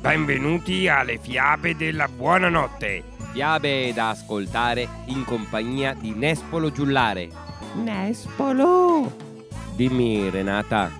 Benvenuti alle fiabe della buonanotte. Fiabe da ascoltare in compagnia di Nespolo Giullare. Nespolo! Dimmi Renata,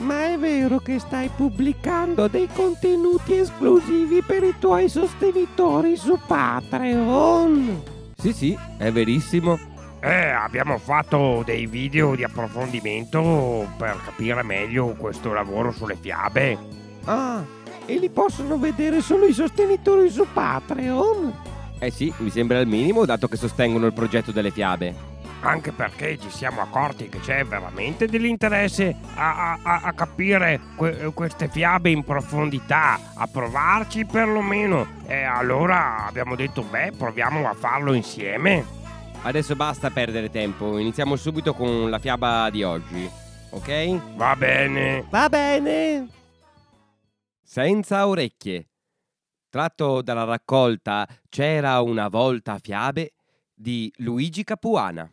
Ma è vero che stai pubblicando dei contenuti esclusivi per i tuoi sostenitori su Patreon? sì sì, è verissimo. Eh, abbiamo fatto dei video di approfondimento per capire meglio questo lavoro sulle fiabe. Ah, e li possono vedere solo i sostenitori su Patreon? Eh sì, mi sembra il minimo dato che sostengono il progetto delle fiabe. Anche perché ci siamo accorti che c'è veramente dell'interesse a, a- a- capire que- queste fiabe in profondità, a provarci perlomeno. E allora abbiamo detto, beh, proviamo a farlo insieme. Adesso basta perdere tempo, iniziamo subito con la fiaba di oggi, ok? Va bene. Va bene! Senza orecchie. Tratto dalla raccolta C'era una volta fiabe di Luigi Capuana.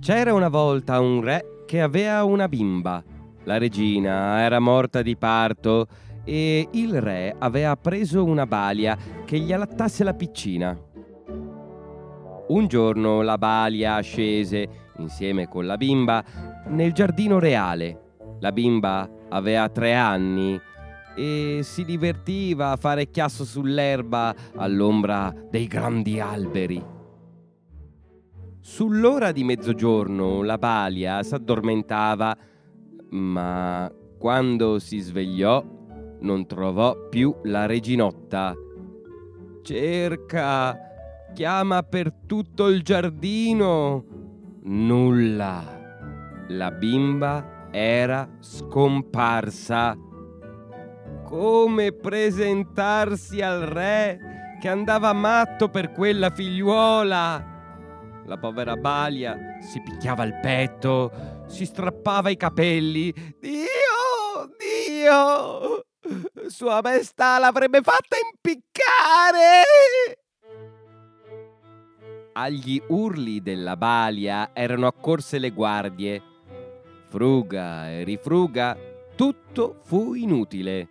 C'era una volta un re che aveva una bimba. La regina era morta di parto e il re aveva preso una balia che gli allattasse la piccina. Un giorno la balia scese, insieme con la bimba, nel giardino reale. La bimba aveva tre anni e si divertiva a fare chiasso sull'erba all'ombra dei grandi alberi. Sull'ora di mezzogiorno la balia s'addormentava, ma quando si svegliò non trovò più la reginotta. Cerca, chiama per tutto il giardino. Nulla. La bimba era scomparsa. Come presentarsi al re che andava matto per quella figliuola? La povera Balia si picchiava il petto, si strappava i capelli. Dio, Dio! Sua maestà l'avrebbe fatta impiccare! Agli urli della Balia erano accorse le guardie. Fruga e rifruga, tutto fu inutile.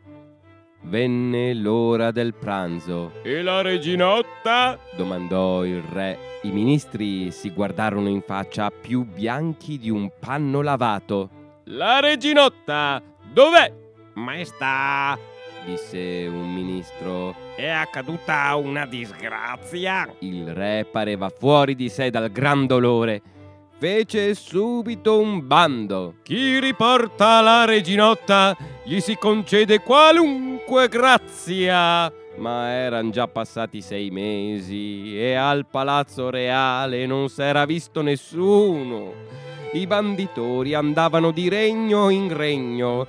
Venne l'ora del pranzo. E la reginotta? domandò il re. I ministri si guardarono in faccia più bianchi di un panno lavato. La reginotta! Dov'è? Maestà, Disse un ministro. è accaduta una disgrazia. Il re pareva fuori di sé dal gran dolore. Fece subito un bando. Chi riporta la reginotta gli si concede qualunque grazia. Ma eran già passati sei mesi e al palazzo reale non s'era visto nessuno. I banditori andavano di regno in regno.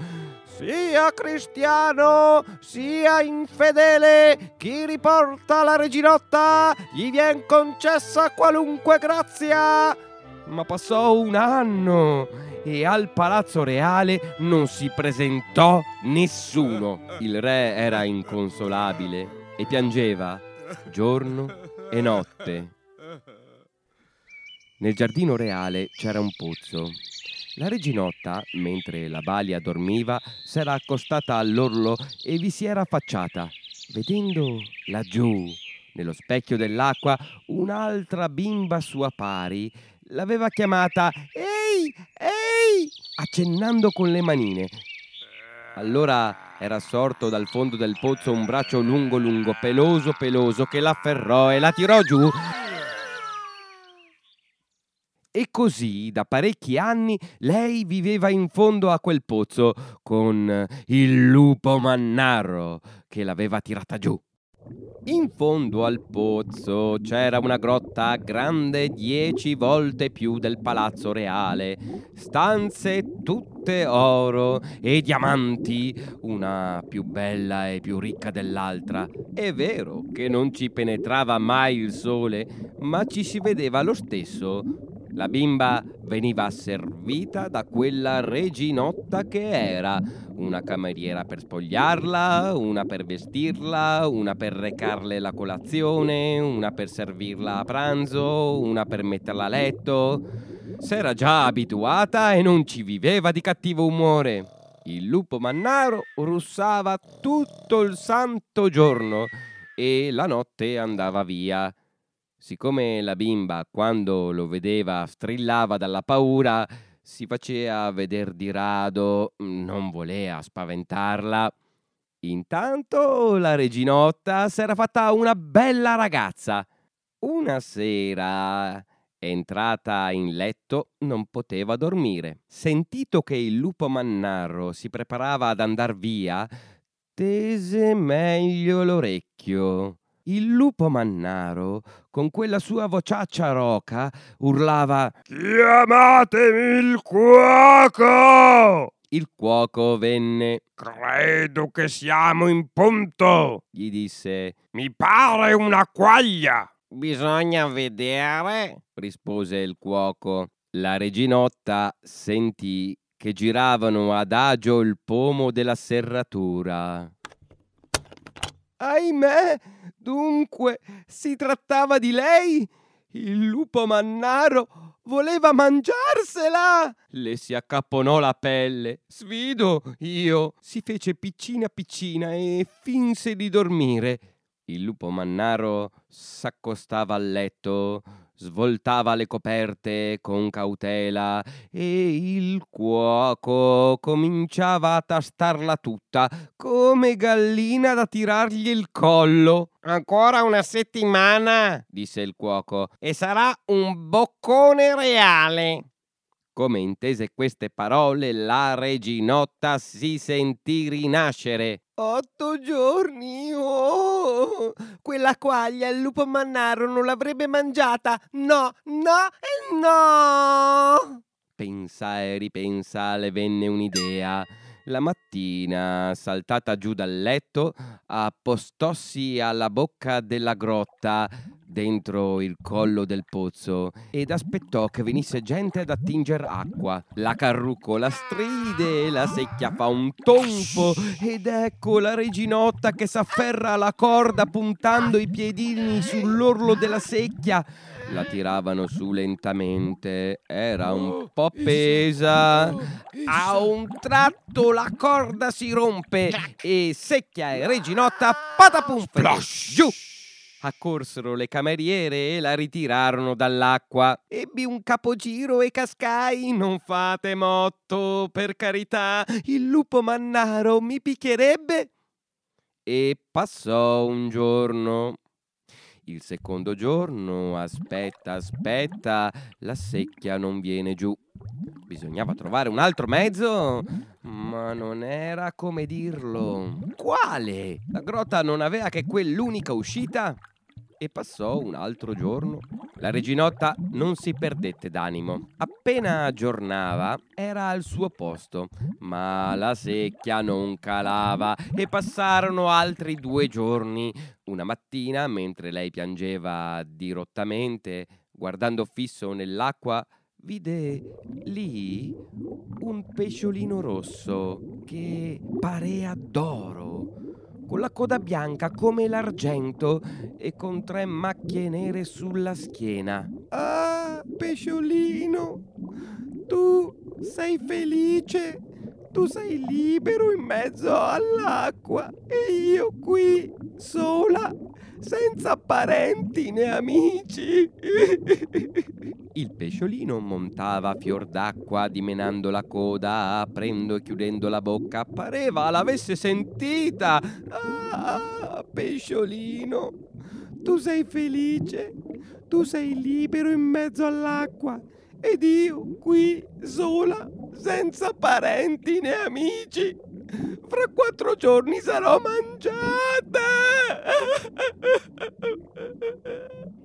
Sia cristiano, sia infedele, chi riporta la reginotta gli vien concessa qualunque grazia. Ma passò un anno e al palazzo reale non si presentò nessuno. Il re era inconsolabile e piangeva giorno e notte. Nel giardino reale c'era un pozzo. La reginotta, mentre la balia dormiva, s'era accostata all'orlo e vi si era affacciata, vedendo laggiù, nello specchio dell'acqua, un'altra bimba sua pari. L'aveva chiamata Ehi, ehi, accennando con le manine. Allora era sorto dal fondo del pozzo un braccio lungo lungo, peloso peloso, che l'afferrò e la tirò giù. E così da parecchi anni lei viveva in fondo a quel pozzo con il lupo mannaro che l'aveva tirata giù. In fondo al pozzo c'era una grotta grande dieci volte più del palazzo reale, stanze tutte oro e diamanti, una più bella e più ricca dell'altra. È vero che non ci penetrava mai il sole, ma ci si vedeva lo stesso. La bimba veniva servita da quella reginotta che era, una cameriera per spogliarla, una per vestirla, una per recarle la colazione, una per servirla a pranzo, una per metterla a letto. S'era già abituata e non ci viveva di cattivo umore. Il lupo mannaro russava tutto il santo giorno e la notte andava via. Siccome la bimba, quando lo vedeva, strillava dalla paura, si faceva veder di rado, non voleva spaventarla. Intanto la reginotta s'era fatta una bella ragazza. Una sera Entrata in letto, non poteva dormire. Sentito che il lupo mannarro si preparava ad andar via, tese meglio l'orecchio. Il lupo mannaro, con quella sua vociaccia roca, urlava Chiamatemi il cuoco! Il cuoco venne. Credo che siamo in punto, gli disse. Mi pare una quaglia. Bisogna vedere, rispose il cuoco. La reginotta sentì che giravano adagio il pomo della serratura. Ahimè, dunque si trattava di lei? Il lupo mannaro voleva mangiarsela! Le si accapponò la pelle. Sfido io. Si fece piccina piccina e finse di dormire. Il lupo mannaro s'accostava al letto, svoltava le coperte con cautela e il cuoco cominciava a tastarla tutta come gallina da tirargli il collo. Ancora una settimana, disse il cuoco, e sarà un boccone reale. Come intese queste parole, la reginotta si sentì rinascere. Otto giorni, oh! Quella quaglia il lupo mannaro non l'avrebbe mangiata. No, no e no! Pensa e ripensa, le venne un'idea. La mattina, saltata giù dal letto, appostossi alla bocca della grotta dentro il collo del pozzo ed aspettò che venisse gente ad attinger acqua. La carrucola stride, la secchia fa un tonfo ed ecco la reginotta che s'afferra alla corda puntando i piedini sull'orlo della secchia la tiravano su lentamente, era un po' pesa. A un tratto la corda si rompe e Secchia e Reginotta patapum giù. Accorsero le cameriere e la ritirarono dall'acqua. Ebbi un capogiro e cascai. Non fate motto, per carità. Il lupo mannaro mi picchierebbe. E passò un giorno, il secondo giorno, aspetta, aspetta, la secchia non viene giù. Bisognava trovare un altro mezzo, ma non era come dirlo. Quale? La grotta non aveva che quell'unica uscita? E passò un altro giorno. La reginotta non si perdette d'animo. Appena aggiornava era al suo posto, ma la secchia non calava e passarono altri due giorni. Una mattina, mentre lei piangeva dirottamente, guardando fisso nell'acqua, vide lì un pesciolino rosso che parea d'oro con la coda bianca come l'argento e con tre macchie nere sulla schiena. Ah, pesciolino, tu sei felice, tu sei libero in mezzo all'acqua e io qui sola senza parenti né amici. Il pesciolino montava a fior d'acqua, dimenando la coda, aprendo e chiudendo la bocca. Pareva l'avesse sentita. Ah, pesciolino, tu sei felice, tu sei libero in mezzo all'acqua ed io qui sola, senza parenti né amici. Fra quattro giorni sarò mangiata.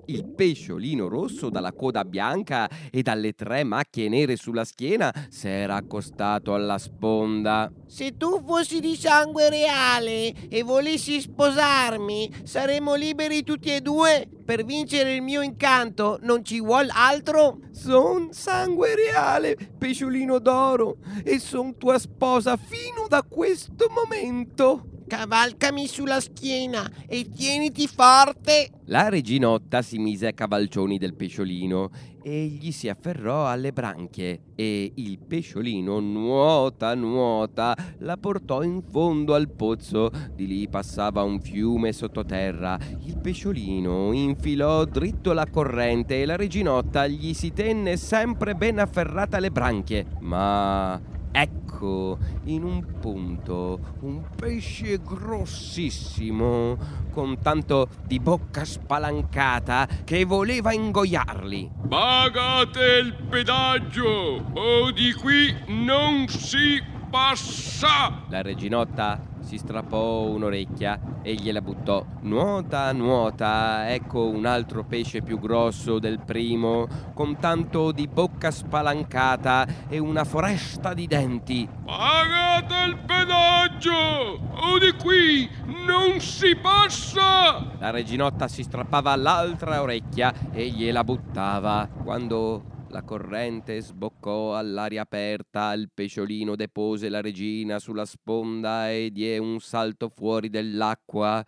Il pesciolino rosso dalla coda bianca e dalle tre macchie nere sulla schiena s'era accostato alla sponda. Se tu fossi di sangue reale e volessi sposarmi, saremmo liberi tutti e due per vincere il mio incanto. Non ci vuol altro? Son sangue reale, pesciolino d'oro, e son tua sposa fino da questo momento. Cavalcami sulla schiena e tieniti forte. La reginotta si mise a cavalcioni del pesciolino e gli si afferrò alle branchie e il pesciolino nuota nuota la portò in fondo al pozzo. Di lì passava un fiume sottoterra. Il pesciolino infilò dritto la corrente e la reginotta gli si tenne sempre ben afferrata alle branchie. Ma Ecco, in un punto, un pesce grossissimo, con tanto di bocca spalancata che voleva ingoiarli. Pagate il pedaggio o di qui non si passa! La reginotta si strappò un'orecchia e gliela buttò. Nuota, nuota, ecco un altro pesce più grosso del primo, con tanto di bocca spalancata e una foresta di denti. Pagate il pedaggio o di qui non si passa! La reginotta si strappava l'altra orecchia e gliela buttava. Quando la corrente sboccò all'aria aperta, il pesciolino depose la regina sulla sponda e diè un salto fuori dell'acqua.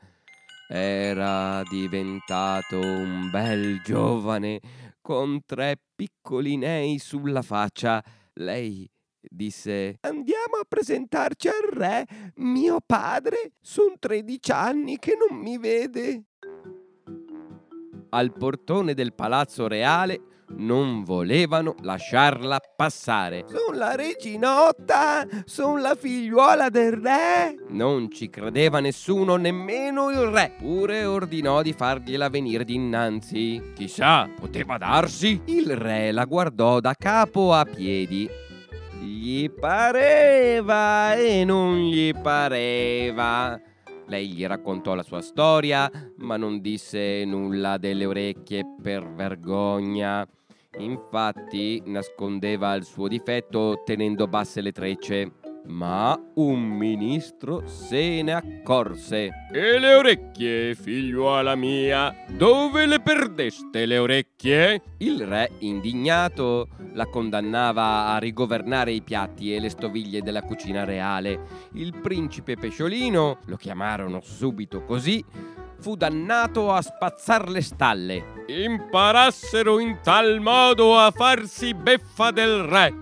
Era diventato un bel giovane con tre piccolinei sulla faccia. Lei disse Andiamo a presentarci al re, mio padre. Sono tredici anni che non mi vede. Al portone del palazzo reale non volevano lasciarla passare. Sono la reginotta, sono la figliuola del re. Non ci credeva nessuno, nemmeno il re. Pure ordinò di fargliela venire dinanzi. Chissà, poteva darsi. Il re la guardò da capo a piedi. Gli pareva e non gli pareva. Lei gli raccontò la sua storia, ma non disse nulla delle orecchie per vergogna. Infatti nascondeva il suo difetto tenendo basse le trecce. Ma un ministro se ne accorse. E le orecchie, figliuola mia? Dove le perdeste le orecchie? Il re, indignato, la condannava a rigovernare i piatti e le stoviglie della cucina reale. Il principe pesciolino, lo chiamarono subito così, fu dannato a spazzar le stalle. Imparassero in tal modo a farsi beffa del re.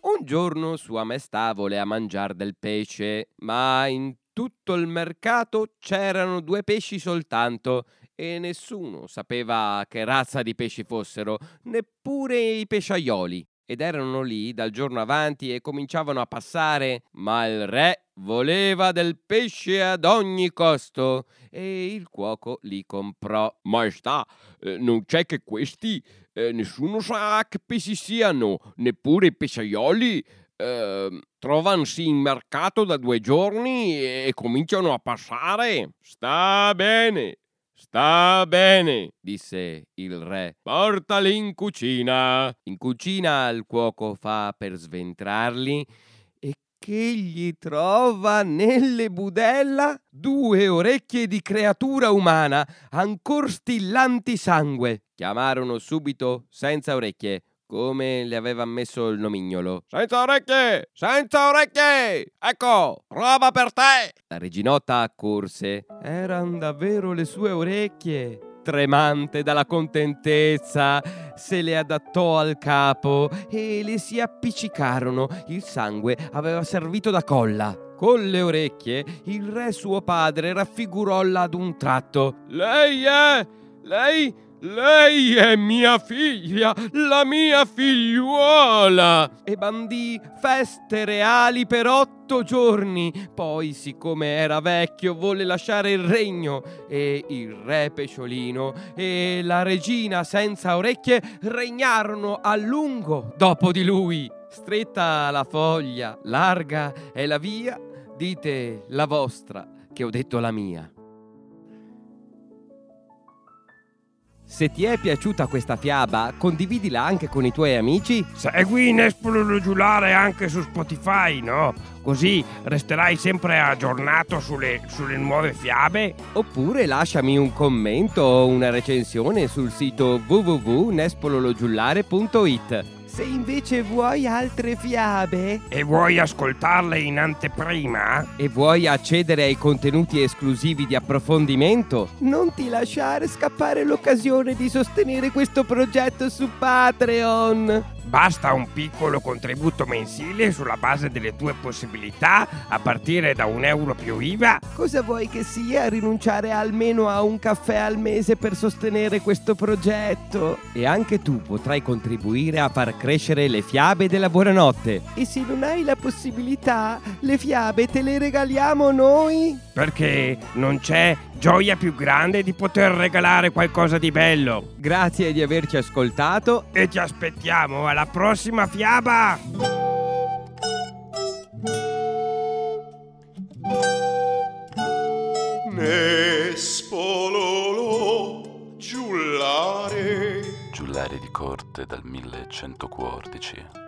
Un giorno Sua Maestà voleva mangiare del pesce, ma in tutto il mercato c'erano due pesci soltanto e nessuno sapeva che razza di pesci fossero, neppure i pesciaioli. Ed erano lì dal giorno avanti e cominciavano a passare, ma il re voleva del pesce ad ogni costo e il cuoco li comprò. Maestà, eh, non c'è che questi eh, nessuno sa che pesci siano, neppure i pesciaioli. Eh, trovansi in mercato da due giorni e cominciano a passare. Sta bene, sta bene, disse il re. Portali in cucina. In cucina il cuoco fa per sventrarli che gli trova nelle budella due orecchie di creatura umana, ancor stillanti sangue. Chiamarono subito senza orecchie, come le aveva messo il nomignolo. Senza orecchie! Senza orecchie! Ecco, roba per te! La reginotta accorse. Eran davvero le sue orecchie. Tremante dalla contentezza, se le adattò al capo e le si appiccicarono. Il sangue aveva servito da colla. Con le orecchie, il re suo padre raffigurolla ad un tratto. Lei è... lei... Lei è mia figlia, la mia figliuola! E bandì feste reali per otto giorni. Poi, siccome era vecchio, volle lasciare il regno. E il re pesciolino e la regina senza orecchie regnarono a lungo dopo di lui. Stretta la foglia, larga è la via, dite la vostra, che ho detto la mia. Se ti è piaciuta questa fiaba, condividila anche con i tuoi amici. Segui Nespolo Giulare anche su Spotify, no? Così resterai sempre aggiornato sulle, sulle nuove fiabe. Oppure lasciami un commento o una recensione sul sito www.nespolologiullare.it. Se invece vuoi altre fiabe E vuoi ascoltarle in anteprima? E vuoi accedere ai contenuti esclusivi di approfondimento? Non ti lasciare scappare l'occasione di sostenere questo progetto su Patreon. Basta un piccolo contributo mensile sulla base delle tue possibilità a partire da un euro più IVA? Cosa vuoi che sia rinunciare almeno a un caffè al mese per sostenere questo progetto? E anche tu potrai contribuire a far crescere le fiabe della buonanotte. E se non hai la possibilità, le fiabe te le regaliamo noi? Perché non c'è gioia più grande di poter regalare qualcosa di bello. Grazie di averci ascoltato. E ti aspettiamo alla prossima fiaba! Nespololo giullare Giullare di corte dal 1114.